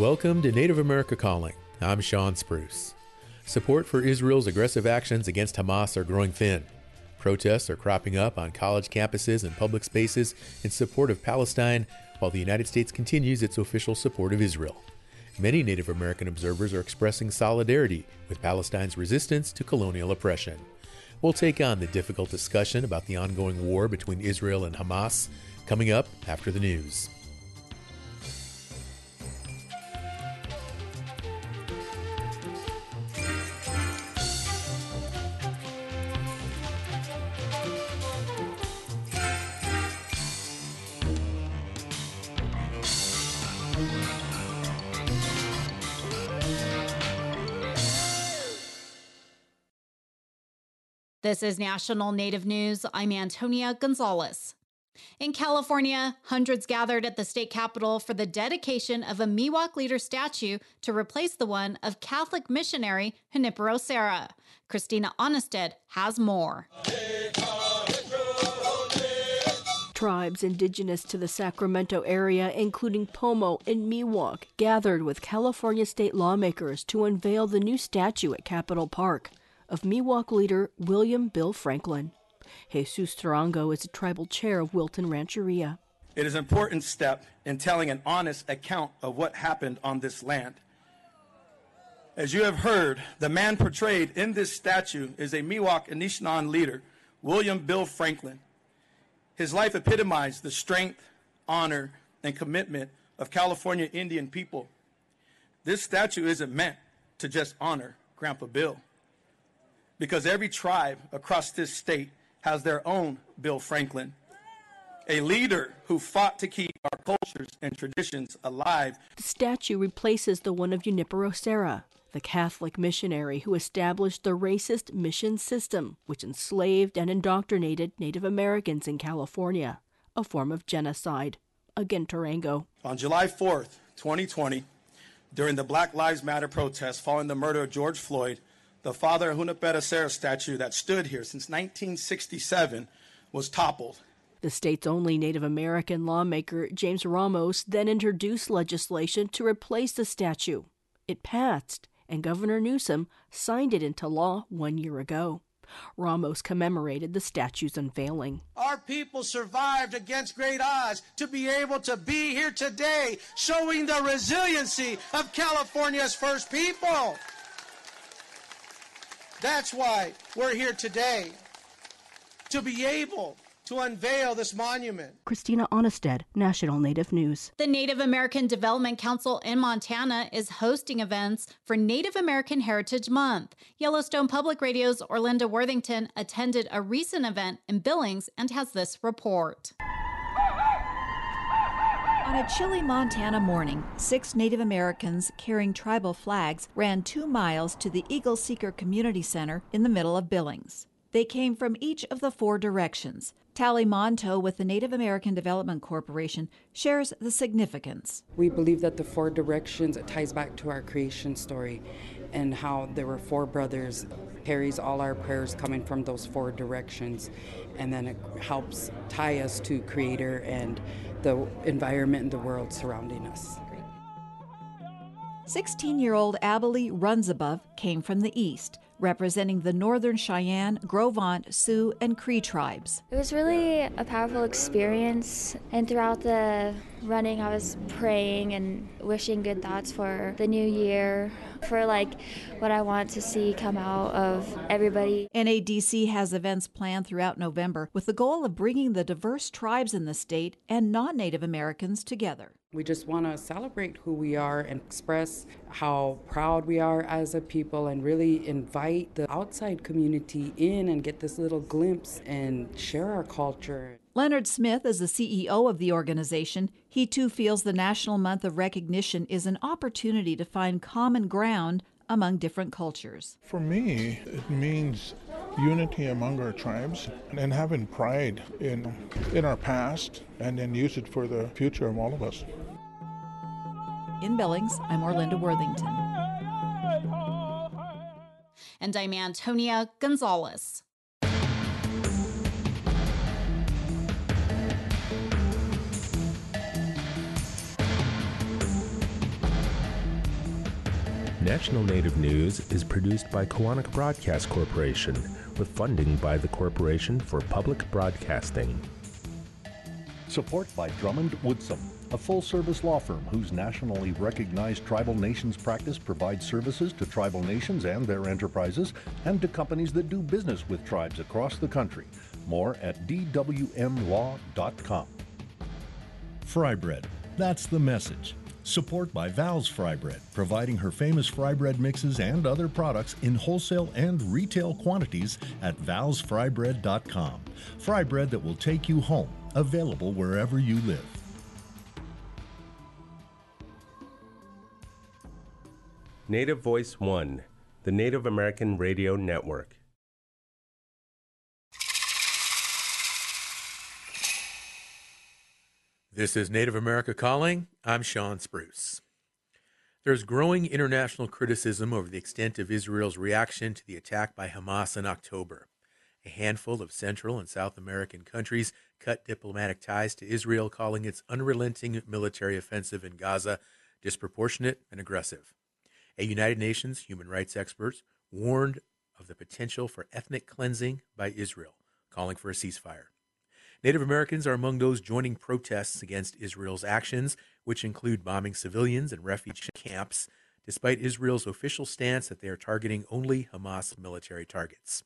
Welcome to Native America Calling. I'm Sean Spruce. Support for Israel's aggressive actions against Hamas are growing thin. Protests are cropping up on college campuses and public spaces in support of Palestine, while the United States continues its official support of Israel. Many Native American observers are expressing solidarity with Palestine's resistance to colonial oppression. We'll take on the difficult discussion about the ongoing war between Israel and Hamas coming up after the news. This is National Native News. I'm Antonia Gonzalez. In California, hundreds gathered at the state capitol for the dedication of a Miwok leader statue to replace the one of Catholic missionary Junipero Serra. Christina Onnested has more. Tribes indigenous to the Sacramento area, including Pomo and Miwok, gathered with California state lawmakers to unveil the new statue at Capitol Park of Miwok leader William Bill Franklin. Jesus Tarango is the tribal chair of Wilton Rancheria. It is an important step in telling an honest account of what happened on this land. As you have heard, the man portrayed in this statue is a Miwok Anishinaabe leader, William Bill Franklin. His life epitomized the strength, honor, and commitment of California Indian people. This statue isn't meant to just honor Grandpa Bill because every tribe across this state has their own Bill Franklin, a leader who fought to keep our cultures and traditions alive. The statue replaces the one of Junipero Serra, the Catholic missionary who established the racist mission system, which enslaved and indoctrinated Native Americans in California, a form of genocide. Again, Tarango. On July 4th, 2020, during the Black Lives Matter protests following the murder of George Floyd, the father Junipero Serra statue that stood here since 1967 was toppled. The state's only Native American lawmaker, James Ramos, then introduced legislation to replace the statue. It passed, and Governor Newsom signed it into law one year ago. Ramos commemorated the statue's unveiling. Our people survived against great odds to be able to be here today, showing the resiliency of California's first people. That's why we're here today, to be able to unveil this monument. Christina Onnested, National Native News. The Native American Development Council in Montana is hosting events for Native American Heritage Month. Yellowstone Public Radio's Orlinda Worthington attended a recent event in Billings and has this report. On a chilly Montana morning, six Native Americans carrying tribal flags ran two miles to the Eagle Seeker Community Center in the middle of Billings. They came from each of the four directions. Tally Monto with the Native American Development Corporation shares the significance. We believe that the four directions ties back to our creation story and how there were four brothers carries all our prayers coming from those four directions and then it helps tie us to creator and the environment and the world surrounding us. 16 year old Abilene Runsabove came from the east, representing the Northern Cheyenne, Gros Ventre, Sioux, and Cree tribes. It was really a powerful experience, and throughout the running, I was praying and wishing good thoughts for the new year, for like what I want to see come out of everybody. NADC has events planned throughout November with the goal of bringing the diverse tribes in the state and non Native Americans together. We just want to celebrate who we are and express how proud we are as a people and really invite the outside community in and get this little glimpse and share our culture. Leonard Smith is the CEO of the organization. He too feels the National Month of Recognition is an opportunity to find common ground among different cultures. For me, it means unity among our tribes and having pride in in our past and then use it for the future of all of us. In Billings, I'm Orlinda Worthington. And I'm Antonia Gonzalez. National Native News is produced by Koahnic Broadcast Corporation with funding by the Corporation for Public Broadcasting. Support by Drummond Woodsum, a full service law firm whose nationally recognized tribal nations practice provides services to tribal nations and their enterprises and to companies that do business with tribes across the country. More at dwmlaw.com. Fry bread. That's the message. Support by Val's Fry Bread, providing her famous fry bread mixes and other products in wholesale and retail quantities at valsfrybread.com. Fry bread that will take you home, available wherever you live. Native Voice One, the Native American Radio Network. This is Native America Calling. I'm Sean Spruce. There's growing international criticism over the extent of Israel's reaction to the attack by Hamas in October. A handful of Central and South American countries cut diplomatic ties to Israel, calling its unrelenting military offensive in Gaza disproportionate and aggressive. A United Nations human rights expert warned of the potential for ethnic cleansing by Israel, calling for a ceasefire. Native Americans are among those joining protests against Israel's actions, which include bombing civilians and refugee camps, despite Israel's official stance that they are targeting only Hamas military targets.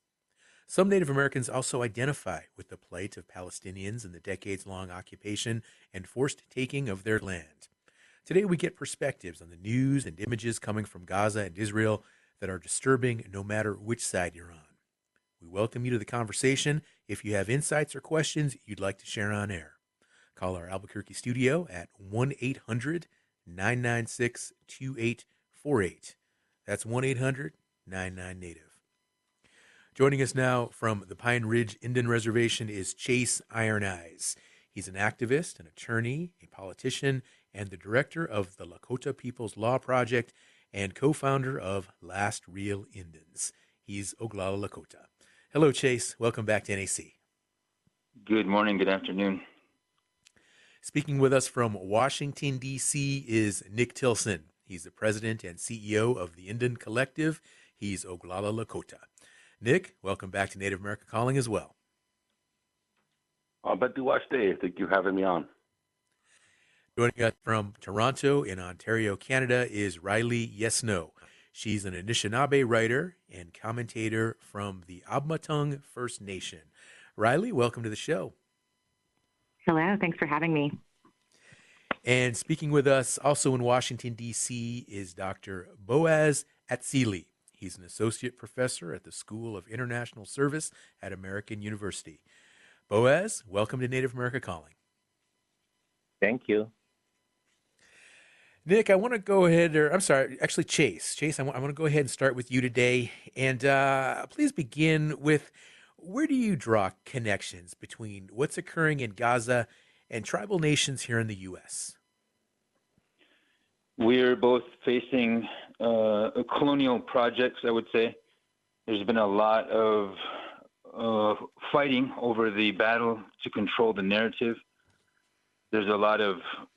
Some Native Americans also identify with the plight of Palestinians in the decades long occupation and forced taking of their land. Today, we get perspectives on the news and images coming from Gaza and Israel that are disturbing no matter which side you're on. We welcome you to the conversation. If you have insights or questions you'd like to share on air, call our Albuquerque studio at 1 800 996 2848. That's 1 800 99 Native. Joining us now from the Pine Ridge Indian Reservation is Chase Iron Eyes. He's an activist, an attorney, a politician, and the director of the Lakota People's Law Project and co founder of Last Real Indians. He's Oglala Lakota. Hello, Chase. Welcome back to NAC. Good morning. Good afternoon. Speaking with us from Washington, D.C., is Nick Tilsen. He's the president and CEO of the Indian Collective. He's Oglala Lakota. Nick, welcome back to Native America Calling as well. Uh, I'll bet you watch day. Thank you for having me on. Joining us from Toronto in Ontario, Canada is Riley Yesno. She's an Anishinaabe writer and commentator from the Eabametoong First Nation. Riley, welcome to the show. Hello, thanks for having me. And speaking with us also in Washington, D.C., is Dr. Boaz Atzili. He's an associate professor at the School of International Service at American University. Boaz, welcome to Native America Calling. Thank you. Nick, I want to go ahead, or I'm sorry, actually, Chase. Chase, I want, I want to go ahead and start with you today. And uh, please begin with where do you draw connections between what's occurring in Gaza and tribal nations here in the U.S.? We're both facing uh, colonial projects, I would say. There's been a lot of uh, fighting over the battle to control the narrative there's a lot of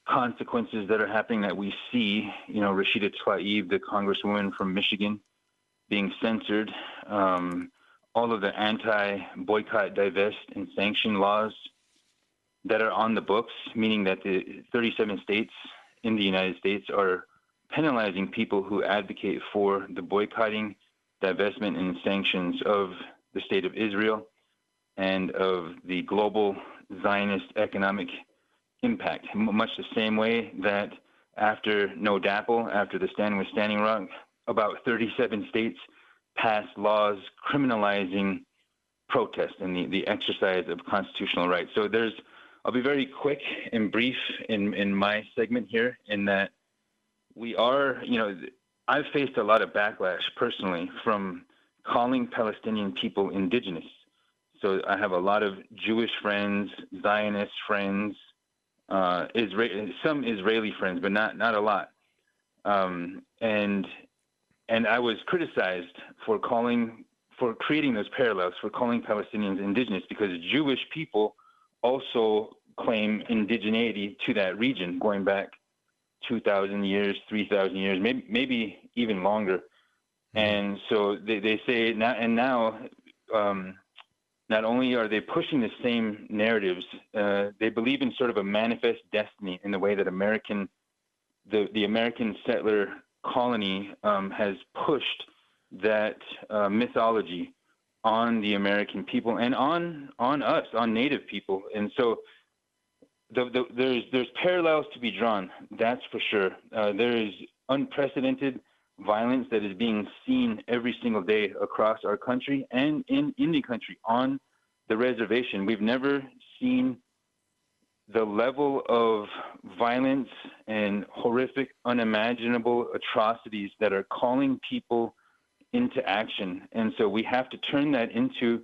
consequences that are happening that we see. You know, Rashida Tlaib, the congresswoman from Michigan, being censored. Um, all of the anti-boycott, divest, and sanction laws that are on the books, meaning that the 37 states in the United States are penalizing people who advocate for the boycotting, divestment, and sanctions of the state of Israel and of the global Zionist economic impact, much the same way that after No DAPL, after the Stand with Standing Rock, about 37 states passed laws criminalizing protest and the, the exercise of constitutional rights. So there's, I'll be very quick and brief in, in my segment here in that we are, you know, I've faced a lot of backlash personally from calling Palestinian people indigenous. So I have a lot of Jewish friends, Zionist friends, uh, some Israeli friends, but not not a lot. Um, and and I was criticized for calling for creating those parallels for calling Palestinians indigenous because Jewish people also claim indigeneity to that region going back 2,000 years, 3,000 years, maybe maybe even longer. And so they, they say now and now, um, not only are they pushing the same narratives, uh, they believe in sort of a manifest destiny in the way that American, the the American settler colony um, has pushed that uh, mythology on the American people and on on us, on Native people. And so the, the, there's there's parallels to be drawn. That's for sure. Uh, there is unprecedented violence that is being seen every single day across our country and in Indian country on the reservation. We've never seen the level of violence and horrific, unimaginable atrocities that are calling people into action. And so we have to turn that into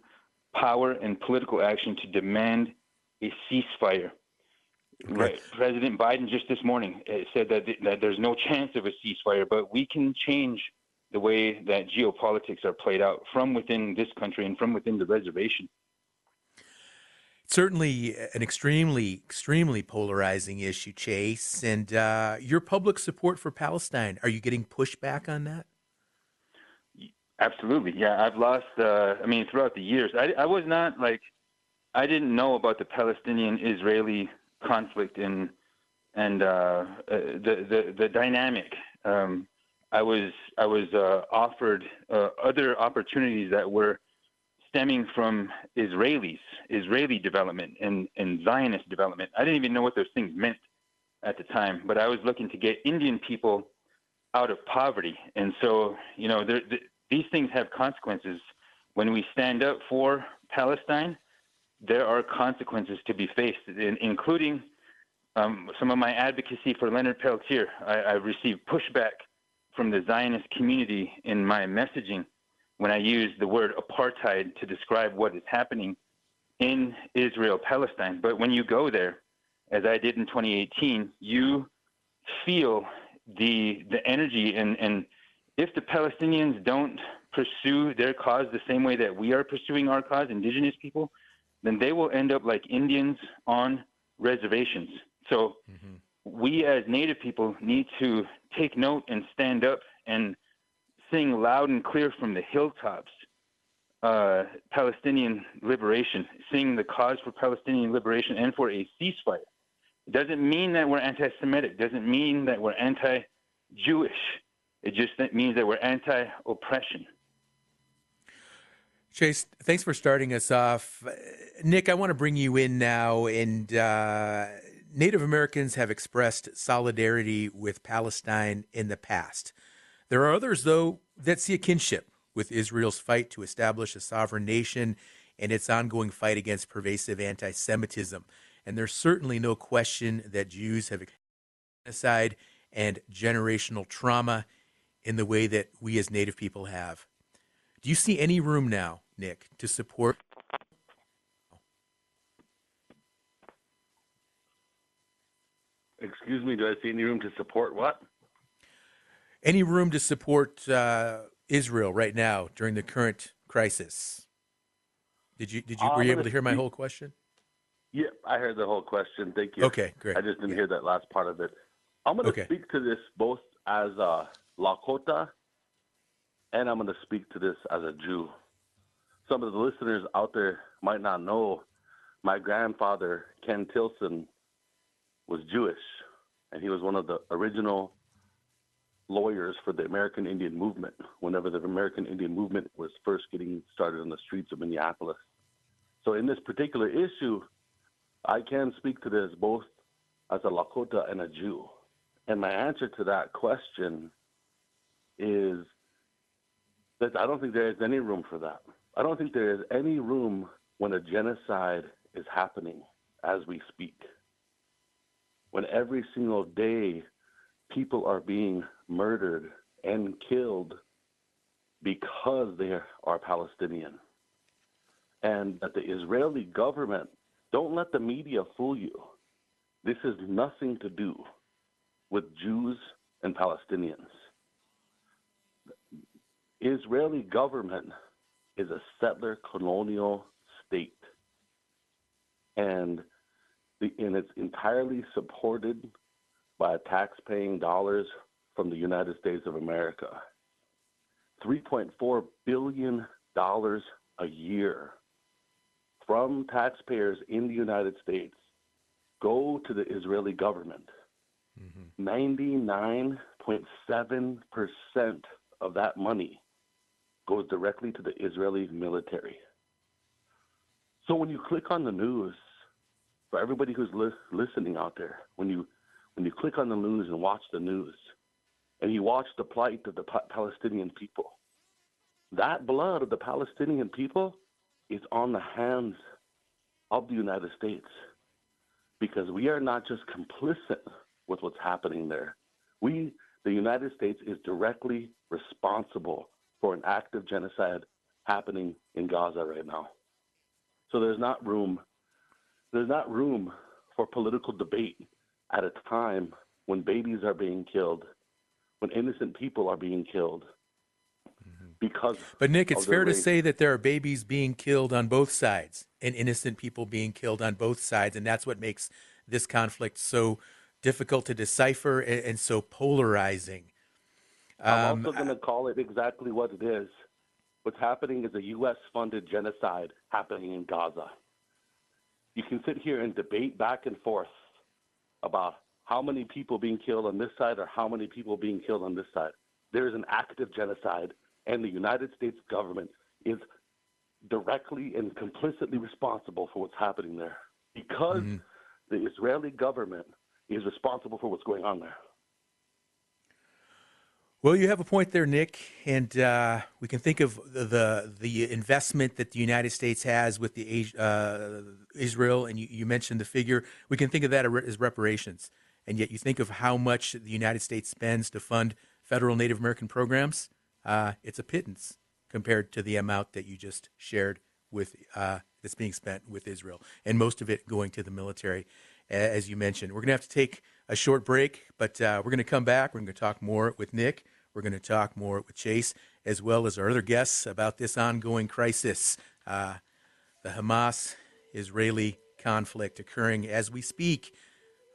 power and political action to demand a ceasefire. Okay. Right. President Biden just this morning uh, said that, that there's no chance of a ceasefire, but we can change the way that geopolitics are played out from within this country and from within the reservation. Certainly, an extremely, extremely polarizing issue, Chase. And uh, your public support for Palestine, are you getting pushback on that? Absolutely. Yeah, I've lost, uh, I mean, throughout the years, I, I was not like, I didn't know about the Palestinian Israeli conflict and and uh, uh, the, the the dynamic. Um, I was I was uh, offered uh, other opportunities that were stemming from Israelis, Israeli development and, and Zionist development. I didn't even know what those things meant at the time, but I was looking to get Indian people out of poverty. And so, you know, there, the, these things have consequences. When we stand up for Palestine, there are consequences to be faced, including um, some of my advocacy for Leonard Peltier. I, I received pushback from the Zionist community in my messaging when I use the word apartheid to describe what is happening in Israel Palestine. But when you go there, as I did in 2018, you feel the the energy and and if the Palestinians don't pursue their cause the same way that we are pursuing our cause, indigenous people, then they will end up like Indians on reservations. So mm-hmm. we as Native people need to take note and stand up and sing loud and clear from the hilltops uh, Palestinian liberation, sing the cause for Palestinian liberation and for a ceasefire. It doesn't mean that we're anti Semitic, doesn't mean that we're anti Jewish. It just means that we're anti oppression. Chase, thanks for starting us off. Nick, I want to bring you in now. And uh, Native Americans have expressed solidarity with Palestine in the past. There are others, though, that see a kinship with Israel's fight to establish a sovereign nation and its ongoing fight against pervasive anti Semitism. And there's certainly no question that Jews have genocide and generational trauma in the way that we as Native people have. Do you see any room now, Nick, to support? Excuse me, do I see any room to support what? Any room to support uh, Israel right now during the current crisis? Did you did you were you able to hear my whole question? Yeah, I heard the whole question. Thank you. Okay, great. I just didn't yeah. hear that last part of it. I'm going to okay. speak to this both as a Lakota and I'm going to speak to this as a Jew. Some of the listeners out there might not know my grandfather, Ken Tilsen, was Jewish, and he was one of the original lawyers for the American Indian movement whenever the American Indian movement was first getting started on the streets of Minneapolis. So, in this particular issue, I can speak to this both as a Lakota and a Jew. And my answer to that question is that I don't think there is any room for that. I don't think there is any room when a genocide is happening as we speak. When every single day people are being murdered and killed because they are Palestinian. And that the Israeli government, don't let the media fool you. This has nothing to do with Jews and Palestinians. Israeli government is a settler colonial state. And, the, and it's entirely supported by tax-paying dollars from the United States of America. $3.4 billion a year from taxpayers in the United States go to the Israeli government. Mm-hmm. 99.7% of that money goes directly to the Israeli military. So when you click on the news, for everybody who's li- listening out there, when you when you click on the news and watch the news, and you watch the plight of the pa- Palestinian people, that blood of the Palestinian people is on the hands of the United States because we are not just complicit with what's happening there. We, the United States, is directly responsible for an act of genocide happening in Gaza right now. So there's not room, there's not room for political debate at a time when babies are being killed, when innocent people are being killed. Mm-hmm. Because but Nick, it's fair race. to say that there are babies being killed on both sides and innocent people being killed on both sides, and that's what makes this conflict so difficult to decipher and, and so polarizing. I'm also going to call it exactly what it is. What's happening is a U.S. funded genocide happening in Gaza. You can sit here and debate back and forth about how many people being killed on this side or how many people being killed on this side. There is an active genocide, and the United States government is directly and complicitly responsible for what's happening there because mm-hmm. the Israeli government is responsible for what's going on there. Well, you have a point there, Nick, and uh, we can think of the, the, investment that the United States has with the uh, Israel, and you, you, mentioned the figure. We can think of that as reparations, and yet you think of how much the United States spends to fund federal Native American programs. Uh, it's a pittance compared to the amount that you just shared with uh, that's being spent with Israel, and most of it going to the military, as you mentioned. We're going to have to take a short break, but uh, we're going to come back. We're going to talk more with Nick. We're going to talk more with Chase as well as our other guests about this ongoing crisis, uh, the Hamas Israeli conflict occurring as we speak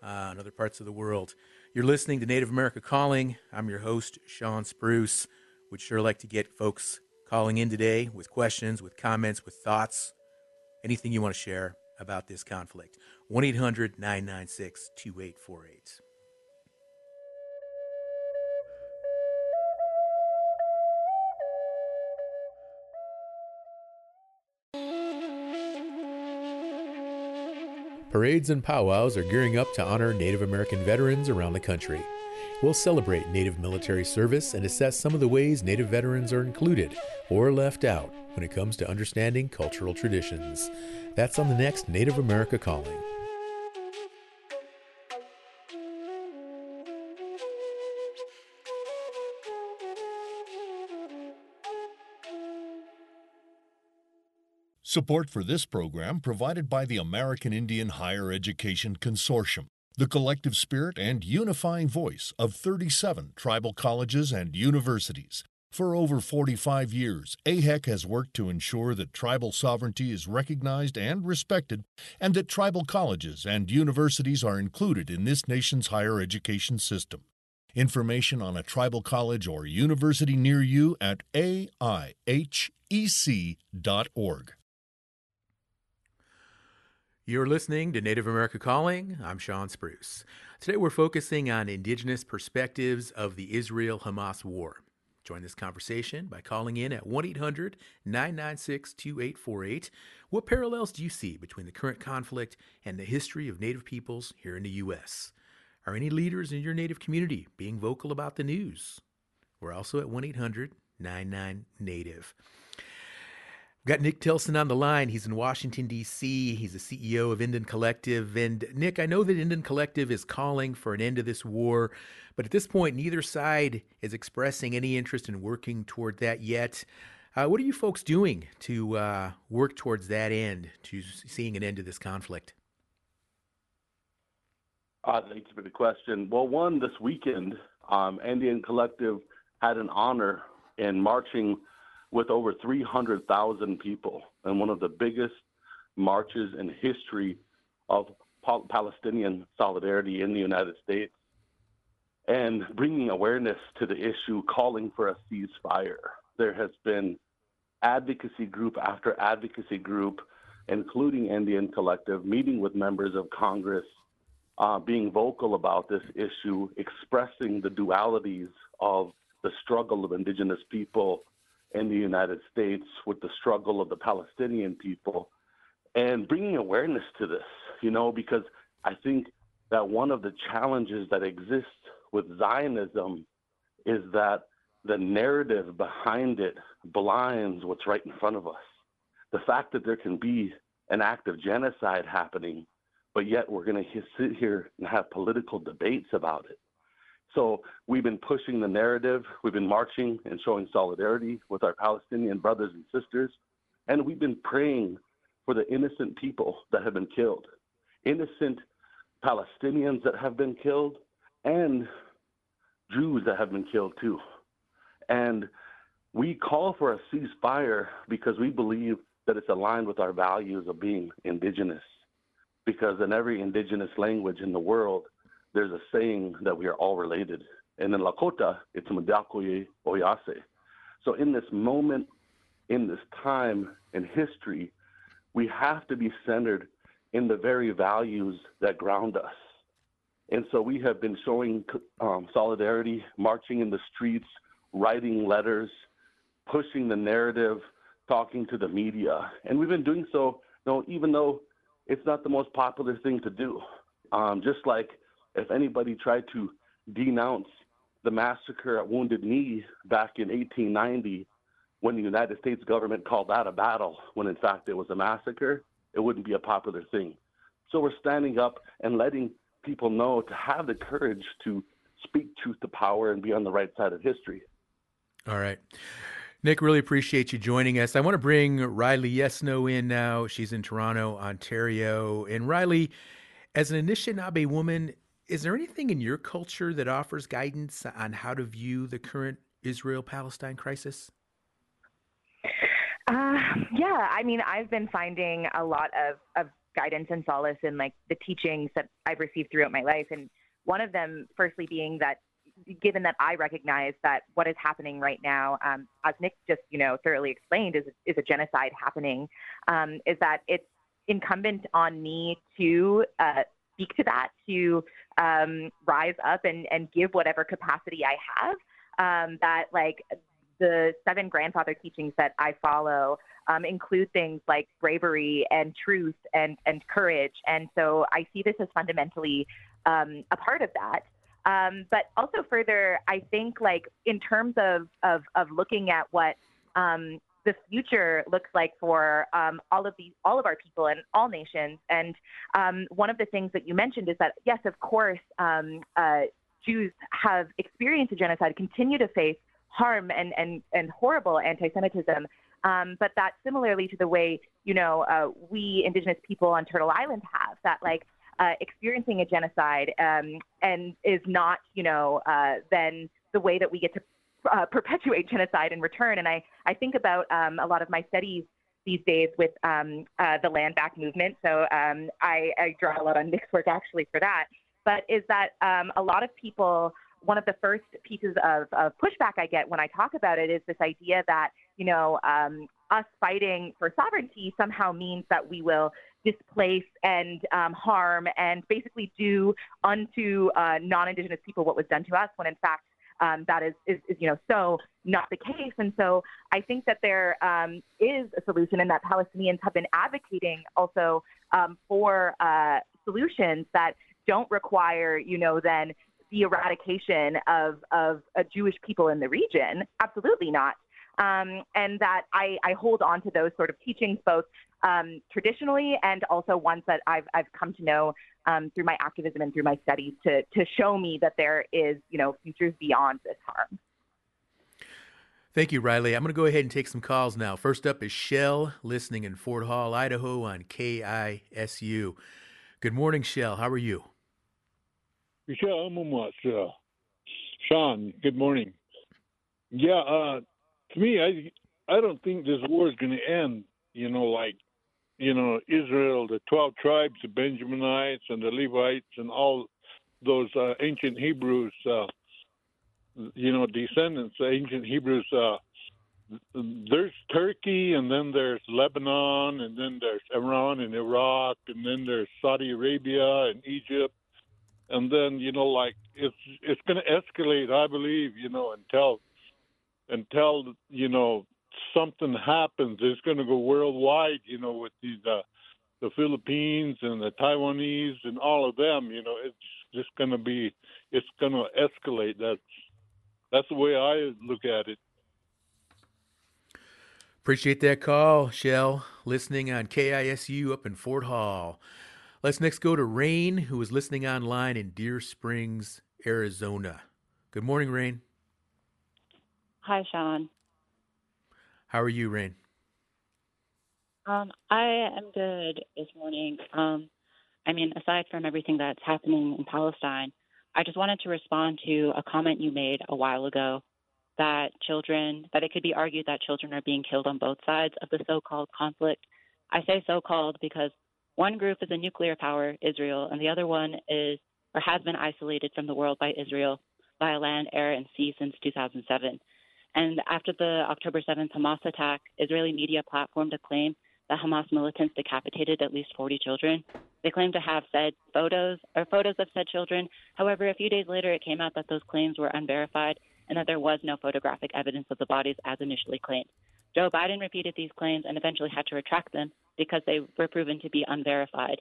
uh, in other parts of the world. You're listening to Native America Calling. I'm your host, Sean Spruce. Would sure like to get folks calling in today with questions, with comments, with thoughts, anything you want to share about this conflict. 1 800 996 2848. Parades and powwows are gearing up to honor Native American veterans around the country. We'll celebrate Native military service and assess some of the ways Native veterans are included or left out when it comes to understanding cultural traditions. That's on the next Native America Calling. Support for this program provided by the American Indian Higher Education Consortium, the collective spirit and unifying voice of 37 tribal colleges and universities. For over 45 years, AIHEC has worked to ensure that tribal sovereignty is recognized and respected, and that tribal colleges and universities are included in this nation's higher education system. Information on a tribal college or university near you at aihec.org. You're listening to Native America Calling. I'm Sean Spruce. Today we're focusing on indigenous perspectives of the Israel Hamas war. Join this conversation by calling in at 1 800 996 2848. What parallels do you see between the current conflict and the history of Native peoples here in the U.S.? Are any leaders in your Native community being vocal about the news? We're also at 1 800 99 Native. Got Nick Tilsen on the line. He's in Washington, D.C. He's the CEO of Indian Collective. And Nick, I know that Indian Collective is calling for an end to this war, but at this point, neither side is expressing any interest in working toward that yet. Uh, what are you folks doing to uh, work towards that end, to seeing an end to this conflict? Uh, thanks for the question. Well, one, this weekend, um, Indian Collective had an honor in marching with over 300,000 people and one of the biggest marches in history of Palestinian solidarity in the United States. and bringing awareness to the issue, calling for a ceasefire. There has been advocacy group after advocacy group, including Indian Collective, meeting with members of Congress, uh, being vocal about this issue, expressing the dualities of the struggle of indigenous people in the United States with the struggle of the Palestinian people, and bringing awareness to this, you know, because I think that one of the challenges that exists with Zionism is that the narrative behind it blinds what's right in front of us. The fact that there can be an act of genocide happening, but yet we're going to sit here and have political debates about it. So we've been pushing the narrative, we've been marching and showing solidarity with our Palestinian brothers and sisters, and we've been praying for the innocent people that have been killed, innocent Palestinians that have been killed, and Jews that have been killed too. And we call for a ceasefire because we believe that it's aligned with our values of being indigenous. Because in every indigenous language in the world, there's a saying that we are all related. And in Lakota, it's Mitakuye Oyasin. So in this moment, in this time in history, we have to be centered in the very values that ground us. And so we have been showing um, solidarity, marching in the streets, writing letters, pushing the narrative, talking to the media. And we've been doing so, you know, even though it's not the most popular thing to do. Um, just like if anybody tried to denounce the massacre at Wounded Knee back in 1890, when the United States government called that a battle, when in fact it was a massacre, it wouldn't be a popular thing. So we're standing up and letting people know to have the courage to speak truth to power and be on the right side of history. All right. Nick, really appreciate you joining us. I want to bring Riley Yesno in now. She's in Toronto, Ontario. And Riley, as an Anishinaabe woman, is there anything in your culture that offers guidance on how to view the current Israel Palestine crisis? Uh, yeah, I mean, I've been finding a lot of, of guidance and solace in like the teachings that I've received throughout my life. And one of them, firstly, being that given that I recognize that what is happening right now, um, as Nick just you know thoroughly explained, is is a genocide happening. Um, is that it's incumbent on me to uh, speak to that, to um, rise up and and give whatever capacity I have. Um, that like the seven grandfather teachings that I follow um, include things like bravery and truth and, and courage. And so I see this as fundamentally um, a part of that. Um, but also further, I think like in terms of, of, of looking at what um, the future looks like for um, all of these, all of our people and all nations. And um, one of the things that you mentioned is that yes, of course, um, uh, Jews have experienced a genocide, continue to face harm and and and horrible anti-Semitism. Um, but that similarly to the way you know uh, we Indigenous people on Turtle Island have that like uh, experiencing a genocide um, and is not you know uh, then the way that we get to uh, perpetuate genocide in return. And I I think about um, a lot of my studies these days with um, uh, the land back movement. So um, I, I draw a lot on Nick's work actually for that. But is that um, a lot of people one of the first pieces of, of, pushback I get when I talk about it is this idea that, you know, um, us fighting for sovereignty somehow means that we will displace and um, harm and basically do unto uh, non-Indigenous people what was done to us, when in fact um, that is, is, is, you know, so not the case. And so I think that there um, is a solution, and that Palestinians have been advocating also um, for uh, solutions that don't require, you know, then the eradication of, of uh, Jewish people in the region. Absolutely not. Um, and that I, I, hold on to those sort of teachings both um, traditionally and also ones that I've, I've come to know um, through my activism and through my studies to, to show me that there is, you know, futures beyond this harm. Thank you, Riley. I'm going to go ahead and take some calls now. First up is Shell, listening in Fort Hall, Idaho on KISU. Good morning, Shell. How are you? Uh, Sean, good morning. Yeah, uh, to me, I I don't think this war is going to end. You know, like you know, Israel, the twelve tribes, the Benjaminites and the Levites, and all those uh, ancient Hebrews. Uh, you know, descendants, ancient Hebrews. Uh, there's Turkey, and then there's Lebanon, and then there's Iran and Iraq, and then there's Saudi Arabia and Egypt, and then you know, like it's it's going to escalate, I believe, you know, until until you know something happens. It's going to go worldwide, you know, with these uh, the Philippines and the Taiwanese and all of them. You know, it's just going to be it's going to escalate. That's that's the way I look at it. Appreciate that call, Shell. Listening on KISU up in Fort Hall. Let's next go to Rain, who is listening online in Deer Springs, Arizona. Good morning, Rain. Hi, Sean. How are you, Rain? Um, I am good this morning. Um, I mean, aside from everything that's happening in Palestine, I just wanted to respond to a comment you made a while ago that children, that it could be argued that children are being killed on both sides of the so called conflict. I say so called because one group is a nuclear power, Israel, and the other one is or has been isolated from the world by Israel via land, air, and sea since 2007. And after the October 7th Hamas attack, Israeli media platformed a claim that Hamas militants decapitated at least 40 children. They claimed to have said photos or photos of said children. However, a few days later, it came out that those claims were unverified and that there was no photographic evidence of the bodies as initially claimed. Joe Biden repeated these claims and eventually had to retract them because they were proven to be unverified.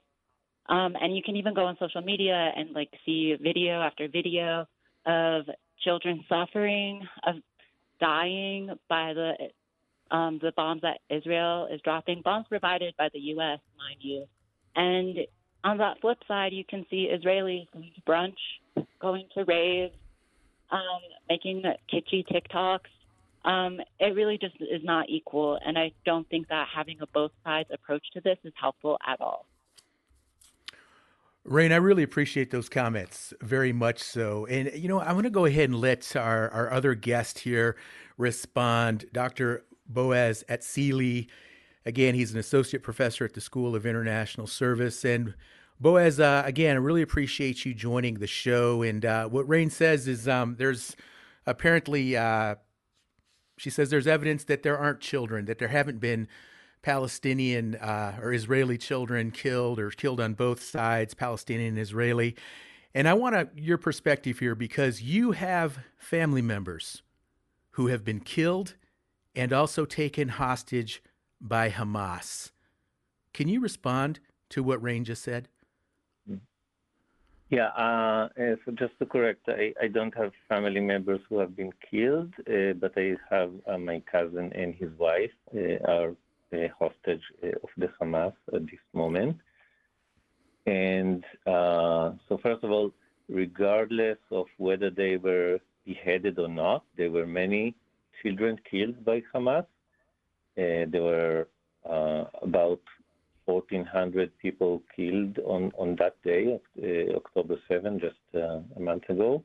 Um, and you can even go on social media and like see video after video of children suffering, of dying by the um, the bombs that Israel is dropping, bombs provided by the U.S., mind you. And on that flip side, you can see Israelis going to brunch, going to raves, um, making kitschy TikToks. Um, it really just is not equal, and I don't think that having a both sides approach to this is helpful at all. Rain, I really appreciate those comments very much so. And, you know, I want to go ahead and let our, our other guest here respond. Dr. Boaz Atzili. Again, he's an associate professor at the School of International Service. And Boaz, uh, again, I really appreciate you joining the show. And uh, what Rain says is um, there's apparently, uh, she says there's evidence that there aren't children, that there haven't been Palestinian uh, or Israeli children killed or killed on both sides, Palestinian and Israeli. And I want your perspective here because you have family members who have been killed and also taken hostage by Hamas. Can you respond to what Rain just said? Yeah, uh, so just to correct, I, I, don't have family members who have been killed, uh, but I have uh, my cousin and his wife uh, are hostage uh, of the Hamas at this moment. And so, first of all, regardless of whether they were beheaded or not, there were many children killed by Hamas. Uh, there were uh, about 1,400 people killed on, on that day, uh, October 7, just uh, a month ago.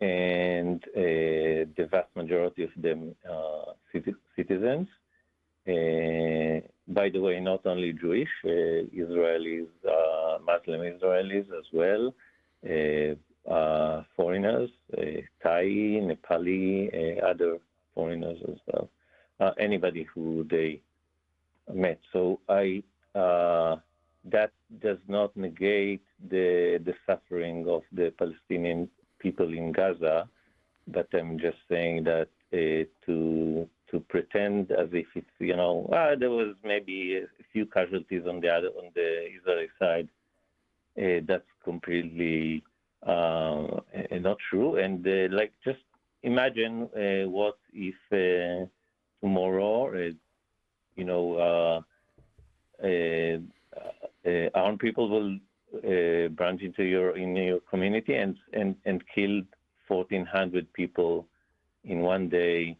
And uh, the vast majority of them uh, citizens. By the way, not only Jewish, Israelis, Muslim Israelis as well, uh, foreigners, uh, Thai, Nepali, uh, other foreigners as well, uh, anybody who they met. So I uh, that does not negate the the suffering of the Palestinian people in Gaza, but I'm just saying that uh, to to pretend as if it's you know ah, there was maybe a few casualties on the other on the Israeli side, that's completely uh, not true. And uh, like just imagine uh, what if tomorrow, you know, armed people will uh, branch into your in your community and and and killed 1,400 people in one day.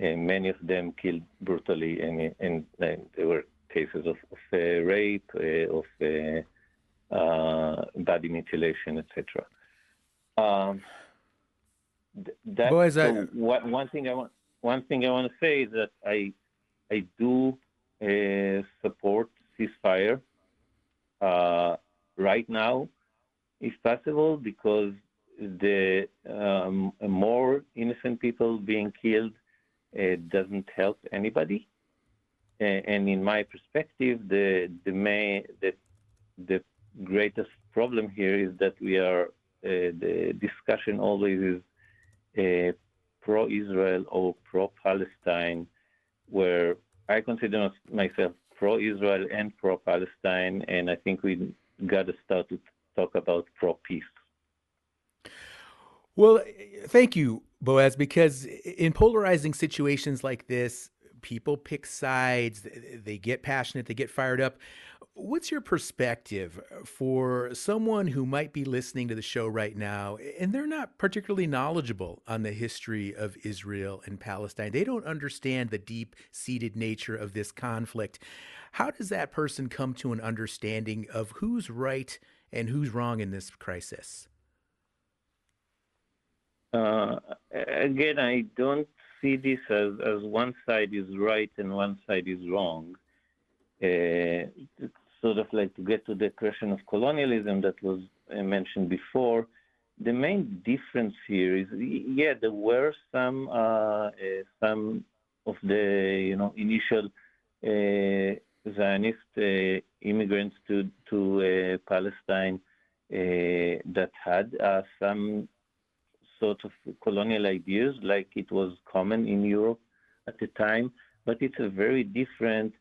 Uh, and many of them killed brutally, and, and, and there were cases of, of uh, rape, of uh, body mutilation, etc. Um, that, Boy, so what, one thing I want one thing I want to say is that I I do uh, support ceasefire uh, right now, if possible, because the um, more innocent people being killed doesn't help anybody. and in my perspective, the the main the the greatest problem here is that we are uh, the discussion always is uh, pro-Israel or pro-Palestine, where I consider myself pro-Israel and pro-Palestine, and I think we got to start to talk about pro-peace. Well, thank you, Boaz, because in polarizing situations like this, people pick sides, they get passionate, they get fired up. What's your perspective for someone who might be listening to the show right now and they're not particularly knowledgeable on the history of Israel and Palestine? They don't understand the deep seated nature of this conflict. How does that person come to an understanding of who's right and who's wrong in this crisis? Uh, again, I don't see this as, as one side is right and one side is wrong. Uh, sort of like to get to the question of colonialism that was uh, mentioned before. The main difference here is, yeah, there were some uh, uh some of the you know initial uh, Zionist uh, immigrants to to Palestine that had some sort of colonial ideas, like it was common in Europe at the time. But it's a very different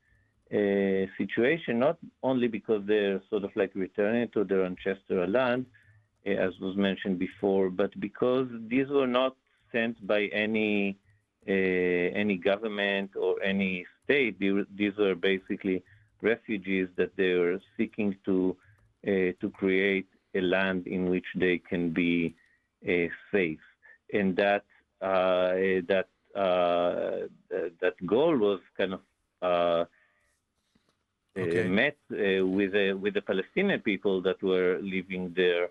uh, situation, not only because they're sort of like returning to their ancestral land, uh, as was mentioned before, but because these were not sent by any uh, any government or any state. These were basically refugees that they were seeking to uh, to create a land in which they can be safe, and that uh, that uh, that goal was kind of uh, okay. met with with the Palestinian people that were living there,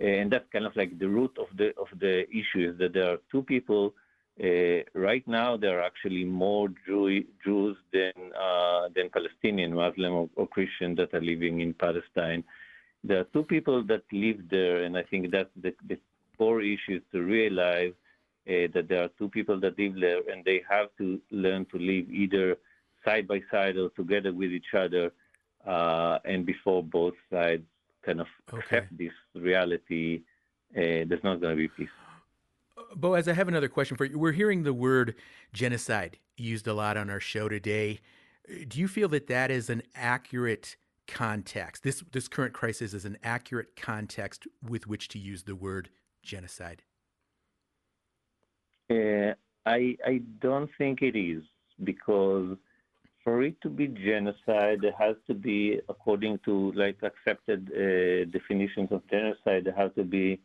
and that's kind of like the root of the of the issue is that there are two people. Uh, right now, there are actually more Jew, Jews than uh, than Palestinian Muslim or, or Christian that are living in Palestine. There are two people that live there, and I think that's the, the core issues to realize uh, that there are two people that live there and they have to learn to live either side by side or together with each other. Uh, and before both sides kind of okay. accept this reality, uh, there's not going to be peace. Boaz, I have another question for you. We're hearing the word genocide used a lot on our show today. Do you feel that that is an accurate context? This this current crisis is an accurate context with which to use the word genocide? Uh, I I don't think it is because for it to be genocide, there has to be, according to like accepted uh, definitions of genocide, there has to be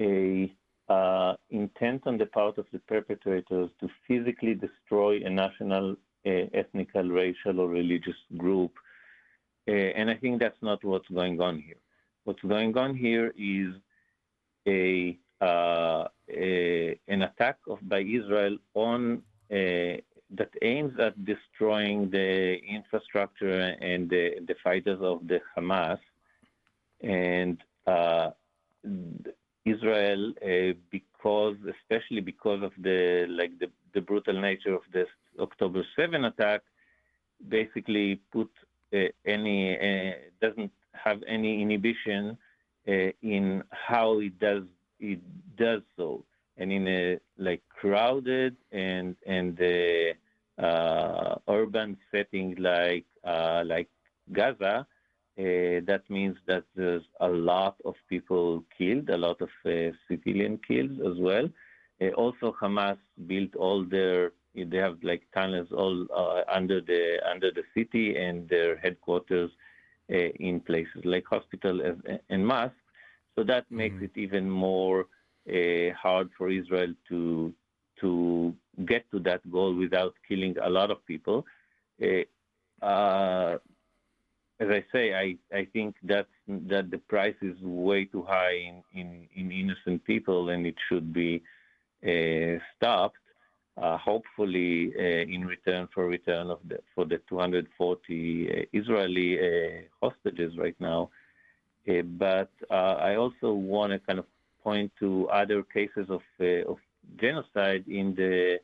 a uh, intent on the part of the perpetrators to physically destroy a national, uh, ethnical, racial, or religious group. Uh, and I think that's not what's going on here. What's going on here is a, uh, a an attack of, by Israel on uh, that aims at destroying the infrastructure and the, the fighters of the Hamas. And uh, Israel, uh, because especially because of the like the, the brutal nature of this October 7 attack, basically put uh, any uh, doesn't have any inhibition in how it does it does so, and in a like crowded and and uh, uh, urban setting like like Gaza, that means that there's a lot of people killed, a lot of civilian killed as well. also, Hamas built all their they have like tunnels all uh, under the under the city and their headquarters uh, in places like hospital and mosques. So that makes mm-hmm. it even more uh, hard for Israel to to get to that goal without killing a lot of people. Uh, uh, as I say, I, I think that that the price is way too high in, in, in innocent people, and it should be uh, stopped. Uh, hopefully, uh, in return for return of the for the 240 Israeli hostages right now, uh, but uh, I also want to kind of point to other cases of, uh, of genocide in the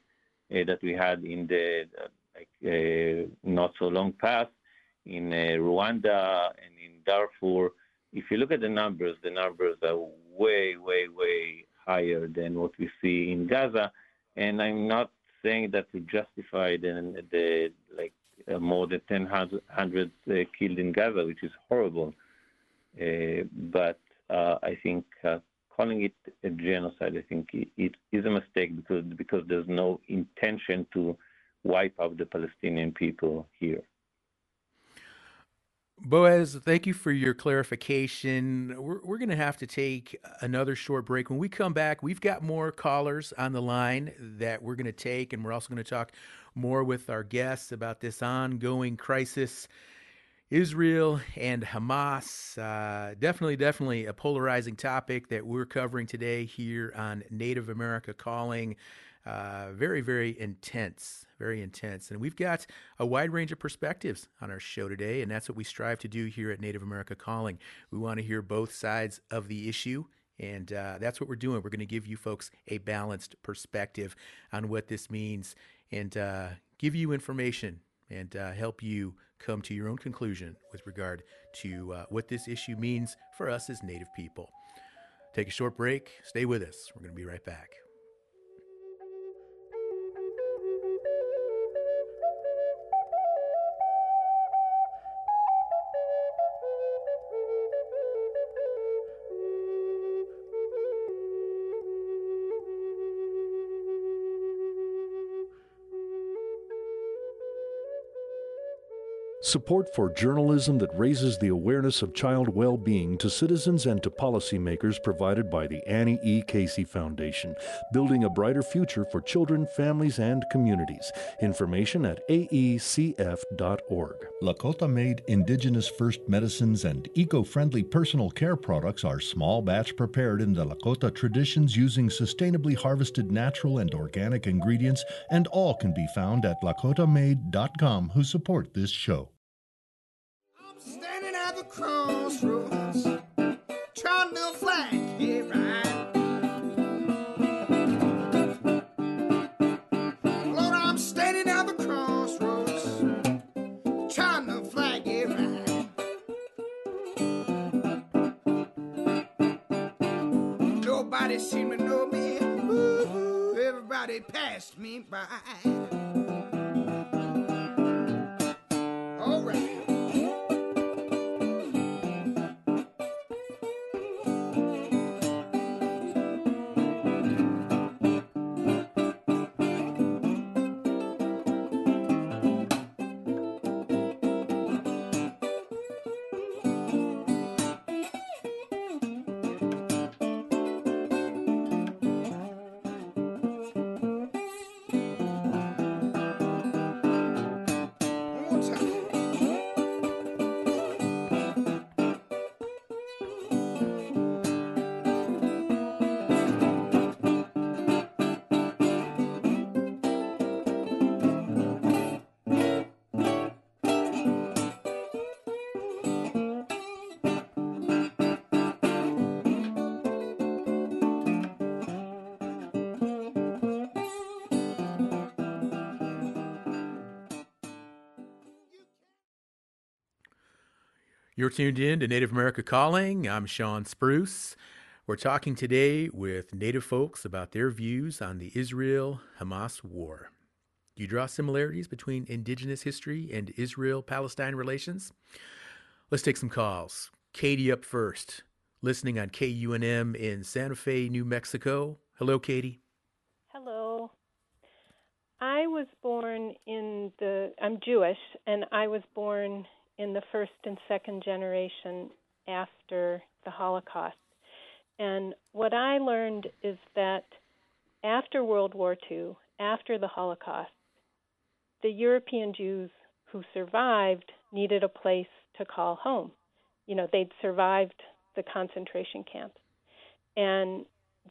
uh, that we had in the like not so long past in Rwanda and in Darfur. If you look at the numbers, the numbers are way, way, way higher than what we see in Gaza. And I'm not saying that to justify the, the like uh, more than 10 hundred uh, killed in Gaza, which is horrible. Uh, but uh, I think uh, calling it a genocide, I think it, it is a mistake because because there's no intention to wipe out the Palestinian people here. Boaz, thank you for your clarification. We're, we're going to have to take another short break. When we come back, we've got more callers on the line that we're going to take, and we're also going to talk more with our guests about this ongoing crisis. Israel and Hamas. Uh, definitely, definitely a polarizing topic that we're covering today here on Native America Calling. Uh, very, very intense, very intense. And we've got a wide range of perspectives on our show today, and that's what we strive to do here at Native America Calling. We want to hear both sides of the issue. And uh, that's what we're doing. We're going to give you folks a balanced perspective on what this means and uh, give you information and uh, help you come to your own conclusion with regard to uh, what this issue means for us as Native people. Take a short break. Stay with us. We're going to be right back. Support for journalism that raises the awareness of child well being to citizens and to policymakers provided by the Annie E. Casey Foundation, building a brighter future for children, families, and communities. Information at aecf.org. Lakota made indigenous first medicines and eco friendly personal care products are small batch prepared in the Lakota traditions using sustainably harvested natural and organic ingredients, and all can be found at lakotamade.com who support this show crossroads, trying to flag get right. Lord, I'm standing at the crossroads, trying to flag it right. Nobody seem to know me. Ooh, everybody passed me by. You're tuned in to Native America Calling. I'm Shawn Spruce. We're talking today with Native folks about their views on the Israel Hamas war. Do you draw similarities between indigenous history and Israel Palestine relations? Let's take some calls. Katie up first, listening on KUNM in Santa Fe, New Mexico. Hello, Katie. Hello. I was born in the, I'm Jewish, and I was born in the first and second generation after the Holocaust. And what I learned is that after World War II, after the Holocaust, the European Jews who survived needed a place to call home. You know, they'd survived the concentration camps. And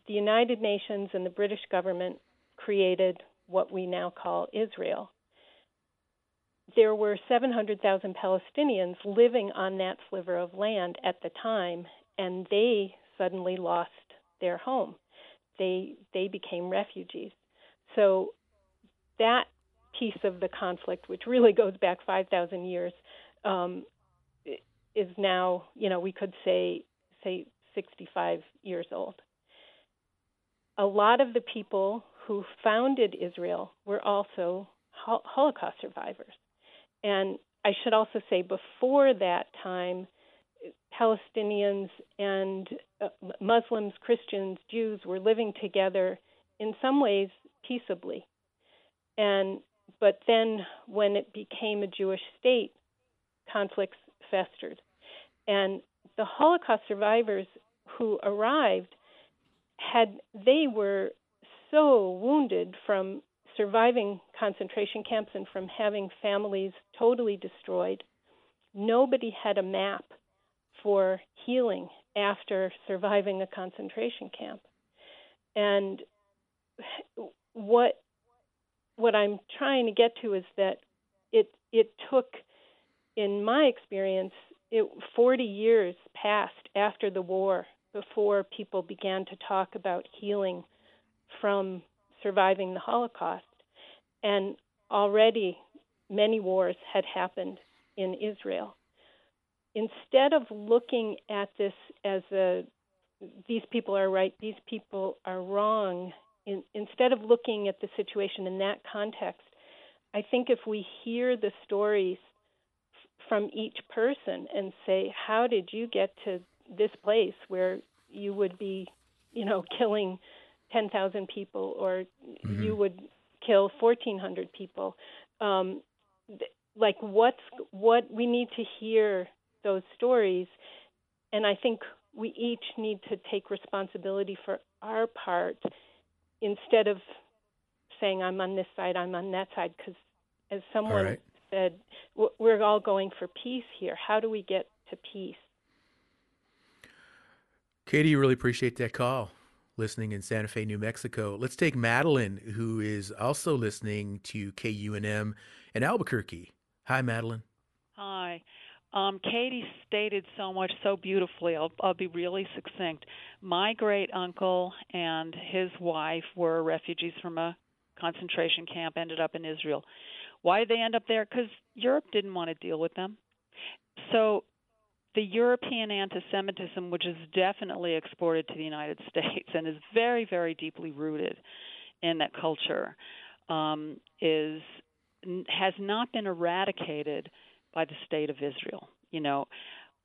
the United Nations and the British government created what we now call Israel there were 700,000 Palestinians living on that sliver of land at the time, and they suddenly lost their home. They they became refugees. So that piece of the conflict, which really goes back 5,000 years, um, is now, you know, we could say say 65 years old. A lot of the people who founded Israel were also Holocaust survivors. And I should also say, before that time, Palestinians and uh, Muslims, Christians, Jews were living together in some ways peaceably. And but then when it became a Jewish state, conflicts festered. And the Holocaust survivors who arrived had they were so wounded from surviving concentration camps and from having families totally destroyed. Nobody had a map for healing after surviving a concentration camp. And what what I'm trying to get to is that it it took in my experience it 40 years passed after the war before people began to talk about healing from surviving the Holocaust. And already many wars had happened in Israel. Instead of looking at this as a these people are right, these people are wrong, in, instead of looking at the situation in that context, I think if we hear the stories from each person and say, how did you get to this place where you would be, you know, killing 10,000 people or mm-hmm. you would kill 1,400 people. Um, th- like what's what we need to hear those stories, and I think we each need to take responsibility for our part instead of saying I'm on this side, I'm on that side, because as someone right. said, we're all going for peace here. How do we get to peace? Katie, you really appreciate that call listening in Santa Fe, New Mexico. Let's take Madeline, who is also listening to KUNM in Albuquerque. Hi, Madeline. Hi. Um, Katie stated so much so beautifully. I'll, I'll be really succinct. My great uncle and his wife were refugees from a concentration camp, ended up in Israel. Why did they end up there? Because Europe didn't want to deal with them. So the European anti Semitism, which is definitely exported to the United States and is very, very deeply rooted in that culture, um, is has not been eradicated by the state of Israel. You know,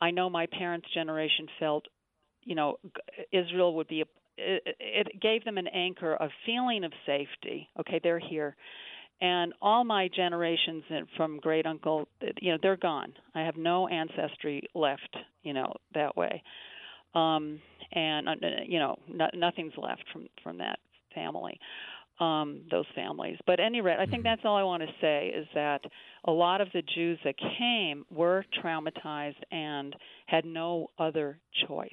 I know my parents' generation felt, you know, Israel would be a it, it gave them an anchor, a feeling of safety. Okay, they're here and all my generations from great uncle you know they're gone. I have no ancestry left you know that way. Um and uh, you know no, nothing's left from from that family um those families. But any rate i think mm-hmm. that's all i want to say is that a lot of the jews that came were traumatized and had no other choice.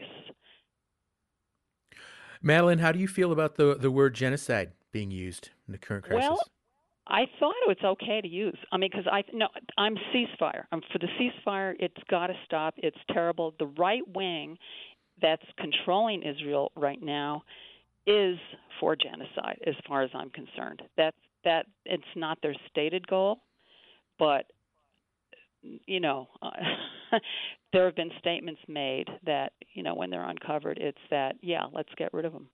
Madeline how do you feel about the the word genocide being used in the current crisis? Well I thought it's okay to use. I mean, because I no, I'm ceasefire. I'm for the ceasefire. It's got to stop. It's terrible. The right wing that's controlling Israel right now is for genocide, as far as I'm concerned. That that it's not their stated goal, but you know, there have been statements made that you know when they're uncovered, it's that yeah, let's get rid of them.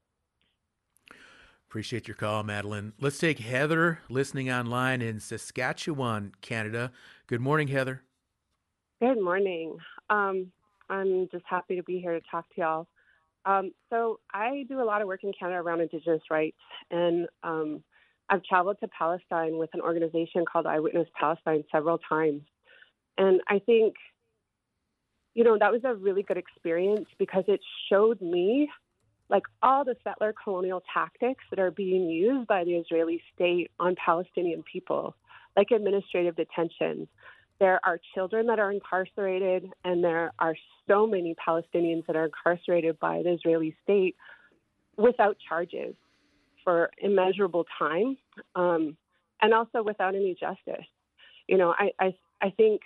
Appreciate your call, Madeline. Let's take Heather listening online in Saskatchewan, Canada. Good morning, Heather. Good morning. Um, I'm just happy to be here to talk to y'all. Um, so, I do a lot of work in Canada around Indigenous rights, and um, I've traveled to Palestine with an organization called Eyewitness Palestine several times. And I think, you know, that was a really good experience because it showed me like all the settler colonial tactics that are being used by the Israeli state on Palestinian people, like administrative detention. There are children that are incarcerated, and there are so many Palestinians that are incarcerated by the Israeli state without charges for immeasurable time, um, and also without any justice. You know, I, I, I think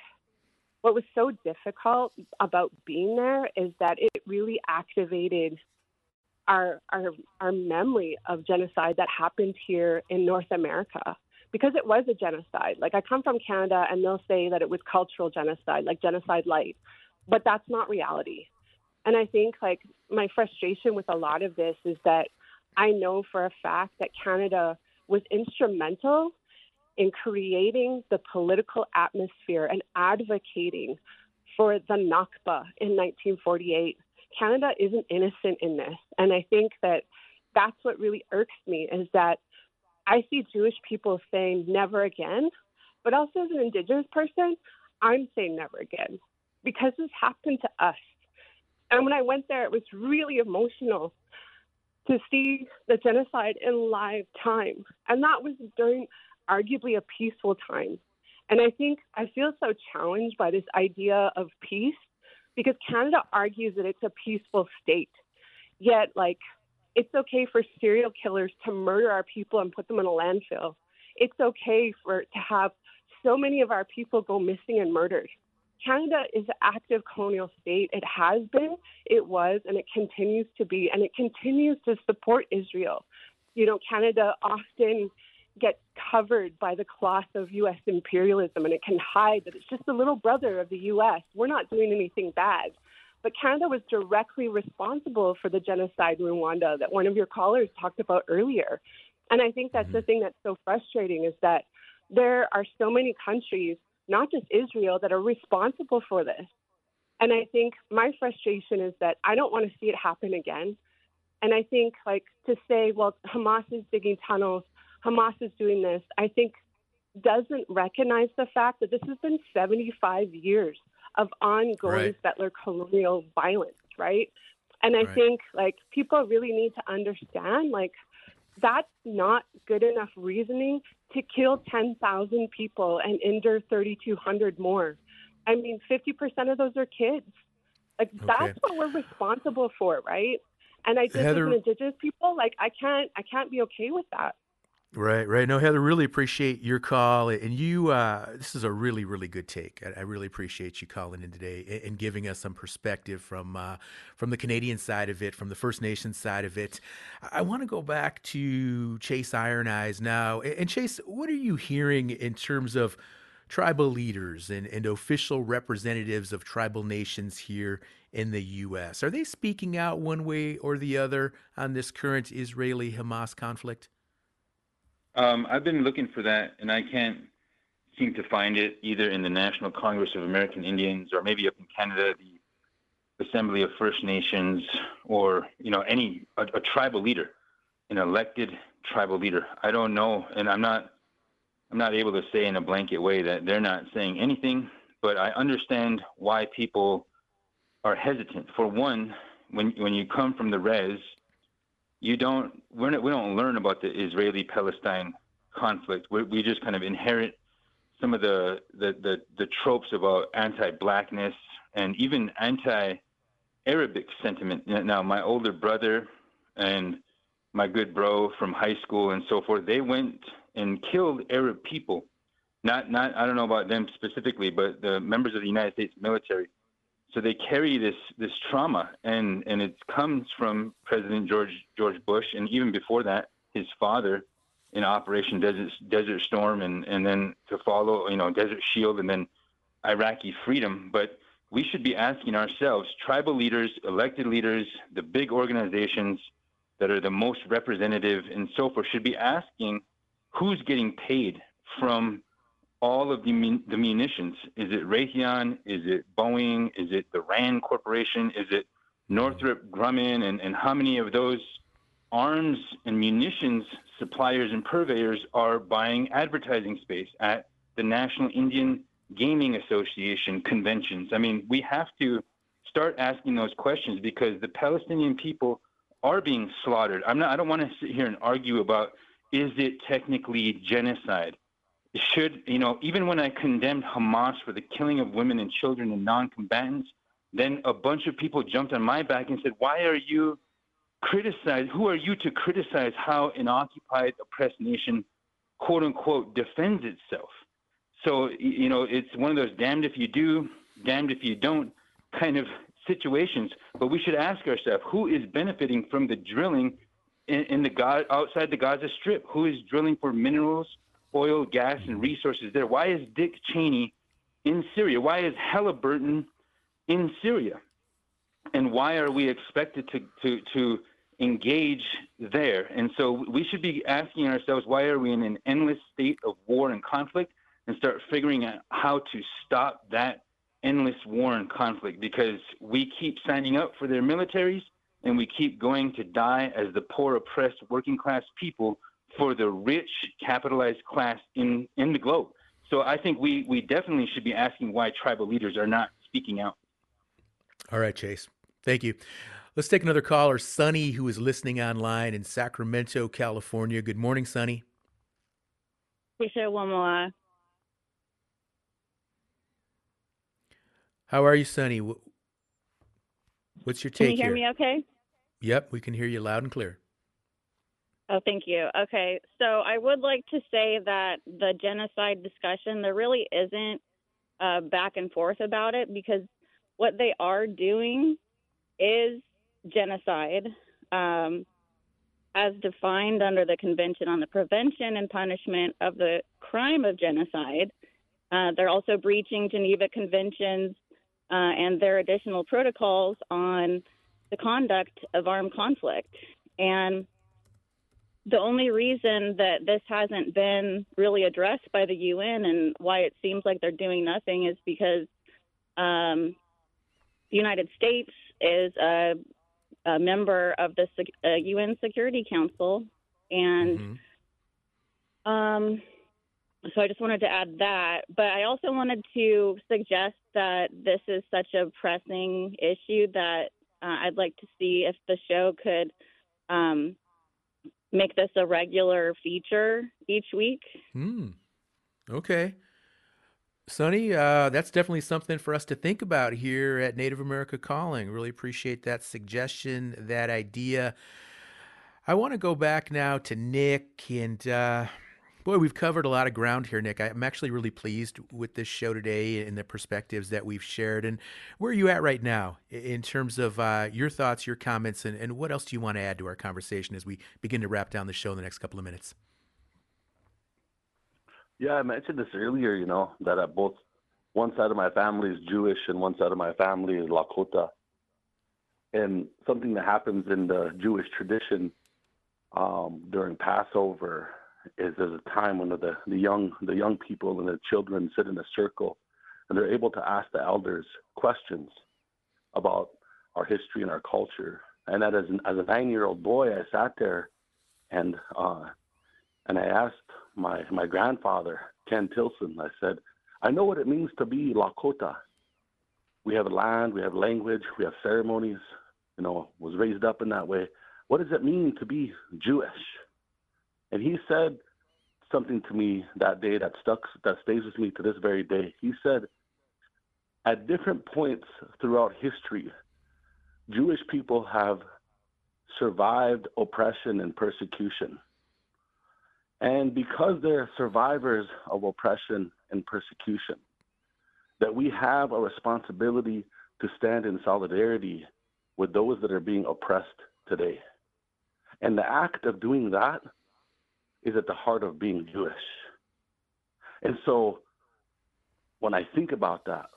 what was so difficult about being there is that it really activated our, our, our memory of genocide that happened here in North America because it was a genocide. Like I come from Canada and they'll say that it was cultural genocide, like genocide light, but that's not reality. And I think like my frustration with a lot of this is that I know for a fact that Canada was instrumental in creating the political atmosphere and advocating for the Nakba in 1948. Canada isn't innocent in this. And I think that that's what really irks me is that I see Jewish people saying never again, but also as an Indigenous person, I'm saying never again because this happened to us. And when I went there, it was really emotional to see the genocide in live time. And that was during arguably a peaceful time. And I think I feel so challenged by this idea of peace because Canada argues that it's a peaceful state. Yet, like, it's okay for serial killers to murder our people and put them in a landfill. It's okay for to have so many of our people go missing and murdered. Canada is an active colonial state. It has been, it was, and it continues to be, and it continues to support Israel. You know, Canada often gets covered by the cloth of U.S. imperialism, and it can hide that it's just the little brother of the U.S. We're not doing anything bad. But Canada was directly responsible for the genocide in Rwanda that one of your callers talked about earlier. And I think that's mm-hmm. the thing that's so frustrating is that there are so many countries, not just Israel, that are responsible for this. And I think my frustration is that I don't want to see it happen again. And I think, like, to say, well, Hamas is digging tunnels, Hamas is doing this, I think doesn't recognize the fact that this has been 75 years of ongoing right. settler colonial violence, right? And I right. think like people really need to understand like that's not good enough reasoning to kill 10,000 people and injure 3,200 more. I mean, 50% of those are kids. Like okay. that's what we're responsible for, right? And I just Heather, as an indigenous people, like I can't I can't be okay with that. Right, right. No, Heather, really appreciate your call, and you. Uh, this is a really, really good take. I, I, really appreciate you calling in today and, and giving us some perspective from uh, from the Canadian side of it, from the First Nations side of it. I, I want to go back to Chase Iron Eyes now, and, and Chase, what are you hearing in terms of tribal leaders and, and official representatives of tribal nations here in the U.S.? Are they speaking out one way or the other on this current Israeli Hamas conflict? Um, I've been looking for that, and I can't seem to find it either in the National Congress of American Indians or maybe up in Canada, the Assembly of First Nations, or you know any a, a tribal leader, an elected tribal leader. I don't know, and I'm not I'm not able to say in a blanket way that they're not saying anything, but I understand why people are hesitant. For one, when when you come from the res you don't we're not, we don't learn about the Israeli Palestine conflict. we we just kind of inherit some of the, the, the, the tropes about anti-blackness and even anti-Arabic sentiment. Now, my older brother and my good bro from high school and so forth, they went and killed Arab people. Not, not, I don't know about them specifically, but the members of the United States military so they carry this this trauma, and and it comes from President George George Bush, and even before that, his father in Operation Desert Desert Storm, and and then to follow, you know, Desert Shield, and then Iraqi freedom. But we should be asking ourselves, tribal leaders, elected leaders, the big organizations that are the most representative and so forth, should be asking who's getting paid from all of the, mun- the munitions. Is it Raytheon? Is it Boeing? Is it the RAND Corporation? Is it Northrop Grumman? And, and how many of those arms and munitions suppliers and purveyors are buying advertising space at the National Indian Gaming Association conventions? I mean, we have to start asking those questions because the Palestinian people are being slaughtered. I'm not, I don't want to sit here and argue about is it technically genocide? Should, you know, even when I condemned Hamas for the killing of women and children and non combatants, then a bunch of people jumped on my back and said, Why are you criticized? Who are you to criticize how an occupied, oppressed nation, quote unquote, defends itself? So, you know, it's one of those damned if you do, damned if you don't kind of situations, but we should ask ourselves who is benefiting from the drilling in, in the God outside the Gaza Strip? Who is drilling for minerals, oil, gas, and resources there? Why is Dick Cheney in Syria? Why is Halliburton in Syria? And why are we expected to, to, to engage there? And so we should be asking ourselves why are we in an endless state of war and conflict and start figuring out how to stop that endless war and conflict because we keep signing up for their militaries and we keep going to die as the poor, oppressed, working class people for the rich, capitalized class in, in the globe. So I think we, we definitely should be asking why tribal leaders are not speaking out. All right, Chase. Thank you. Let's take another caller, Sunny, who is listening online in Sacramento, California. Good morning, Sunny. How are you, Sunny? What's your take Can you hear here? me okay? Yep, we can hear you loud and clear. Oh, thank you. Okay. So I would like to say that the genocide discussion, there really isn't uh, back and forth about it because what they are doing is genocide um, as defined under the Convention on the Prevention and Punishment of the Crime of Genocide. Uh, they're also breaching Geneva Conventions uh, and their additional protocols on the conduct of armed conflict. And the only reason that this hasn't been really addressed by the UN and why it seems like they're doing nothing is because um, the United States is a, a member of the Sec- uh, UN Security Council, and um, so I just wanted to add that. But I also wanted to suggest that this is such a pressing issue that uh, I'd like to see if the show could um, make this a regular feature each week. Hmm. Okay. Sonny, uh, that's definitely something for us to think about here at Native America Calling. Really appreciate that suggestion, that idea. I want to go back now to Nick. And uh, boy, we've covered a lot of ground here, Nick. I'm actually really pleased with this show today and the perspectives that we've shared. And where are you at right now in terms of uh, your thoughts, your comments, and, and what else do you want to add to our conversation as we begin to wrap down the show in the next couple of minutes? Yeah, I mentioned this earlier, you know, that uh, both one side of my family is Jewish and one side of my family is Lakota. And something that happens in the Jewish tradition um, during Passover is there's a time when the, the young the young people and the children sit in a circle and they're able to ask the elders questions about our history and our culture. And that as an, as a nine year old boy, I sat there and uh, and I asked my my grandfather Ken Tilsen. I said, I know what it means to be Lakota. We have land, we have language, we have ceremonies. You know, was raised up in that way. What does it mean to be Jewish? And he said something to me that day that stuck that stays with me to this very day. He said, at different points throughout history, Jewish people have survived oppression and persecution. And because they're survivors of oppression and persecution, that we have a responsibility to stand in solidarity with those that are being oppressed today. And the act of doing that is at the heart of being Jewish. And so when I think about that,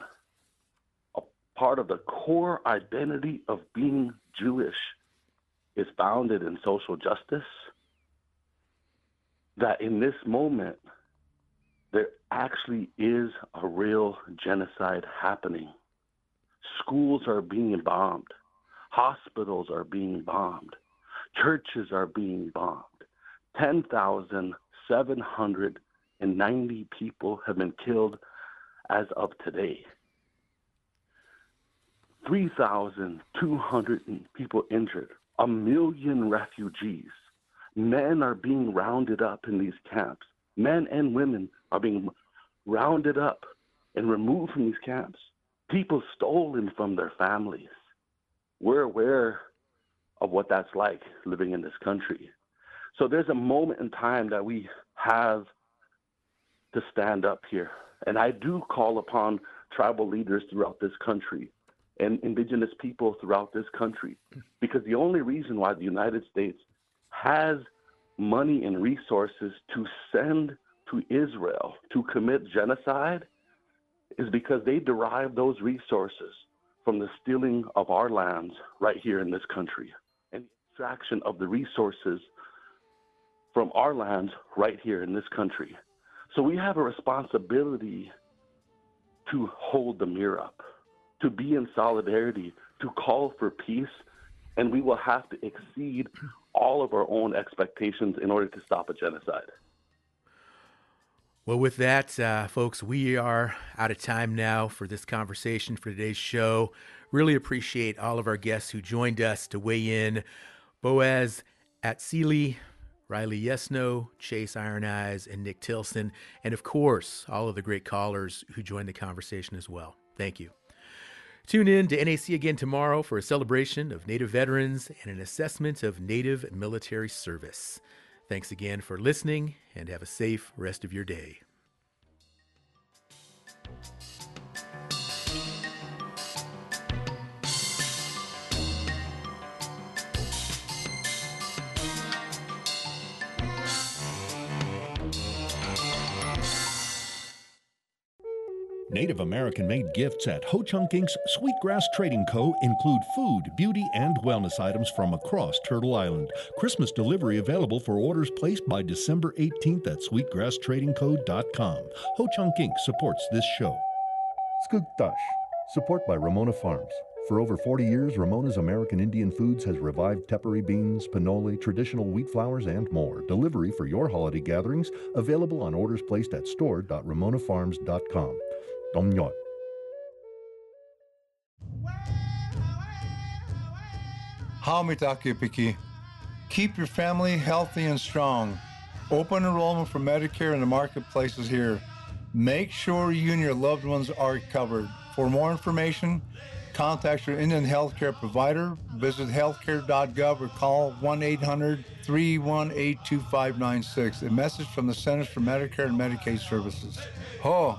a part of the core identity of being Jewish is founded in social justice. That in this moment, there actually is a real genocide happening. Schools are being bombed, hospitals are being bombed, churches are being bombed. 10,790 people have been killed as of today. 3,200 people injured, a million refugees. Men are being rounded up in these camps. Men and women are being rounded up and removed from these camps. People stolen from their families. We're aware of what that's like living in this country. So there's a moment in time that we have to stand up here. And I do call upon tribal leaders throughout this country and indigenous people throughout this country. Because the only reason why the United States has money and resources to send to Israel to commit genocide is because they derive those resources from the stealing of our lands right here in this country and the extraction of the resources from our lands right here in this country. So we have a responsibility to hold the mirror up, to be in solidarity, to call for peace, and we will have to exceed all of our own expectations in order to stop a genocide. Well, with that, uh, folks, we are out of time now for this conversation for today's show. Really appreciate all of our guests who joined us to weigh in. Boaz Atzili, Riley Yesno, Chase Iron Eyes, and Nick Tilsen, and of course, all of the great callers who joined the conversation as well. Thank you. Tune in to NAC again tomorrow for a celebration of Native veterans and an assessment of Native military service. Thanks again for listening and have a safe rest of your day. Native American made gifts at Ho Chunk Inc.'s Sweetgrass Trading Co. include food, beauty, and wellness items from across Turtle Island. Christmas delivery available for orders placed by December 18th at sweetgrasstradingco.com. Ho Chunk Inc. supports this show. Skugtash, support by Ramona Farms. For over 40 years, Ramona's American Indian Foods has revived tepary beans, pinole, traditional wheat flours, and more. Delivery for your holiday gatherings available on orders placed at store.ramonafarms.com. Domnyot. Haumitakipiki. Keep your family healthy and strong. Open enrollment for Medicare in the marketplaces here. Make sure you and your loved ones are covered. For more information, contact your Indian healthcare provider, visit healthcare.gov or call 1 800 318 2596. A message from the Centers for Medicare and Medicaid Services. Ho,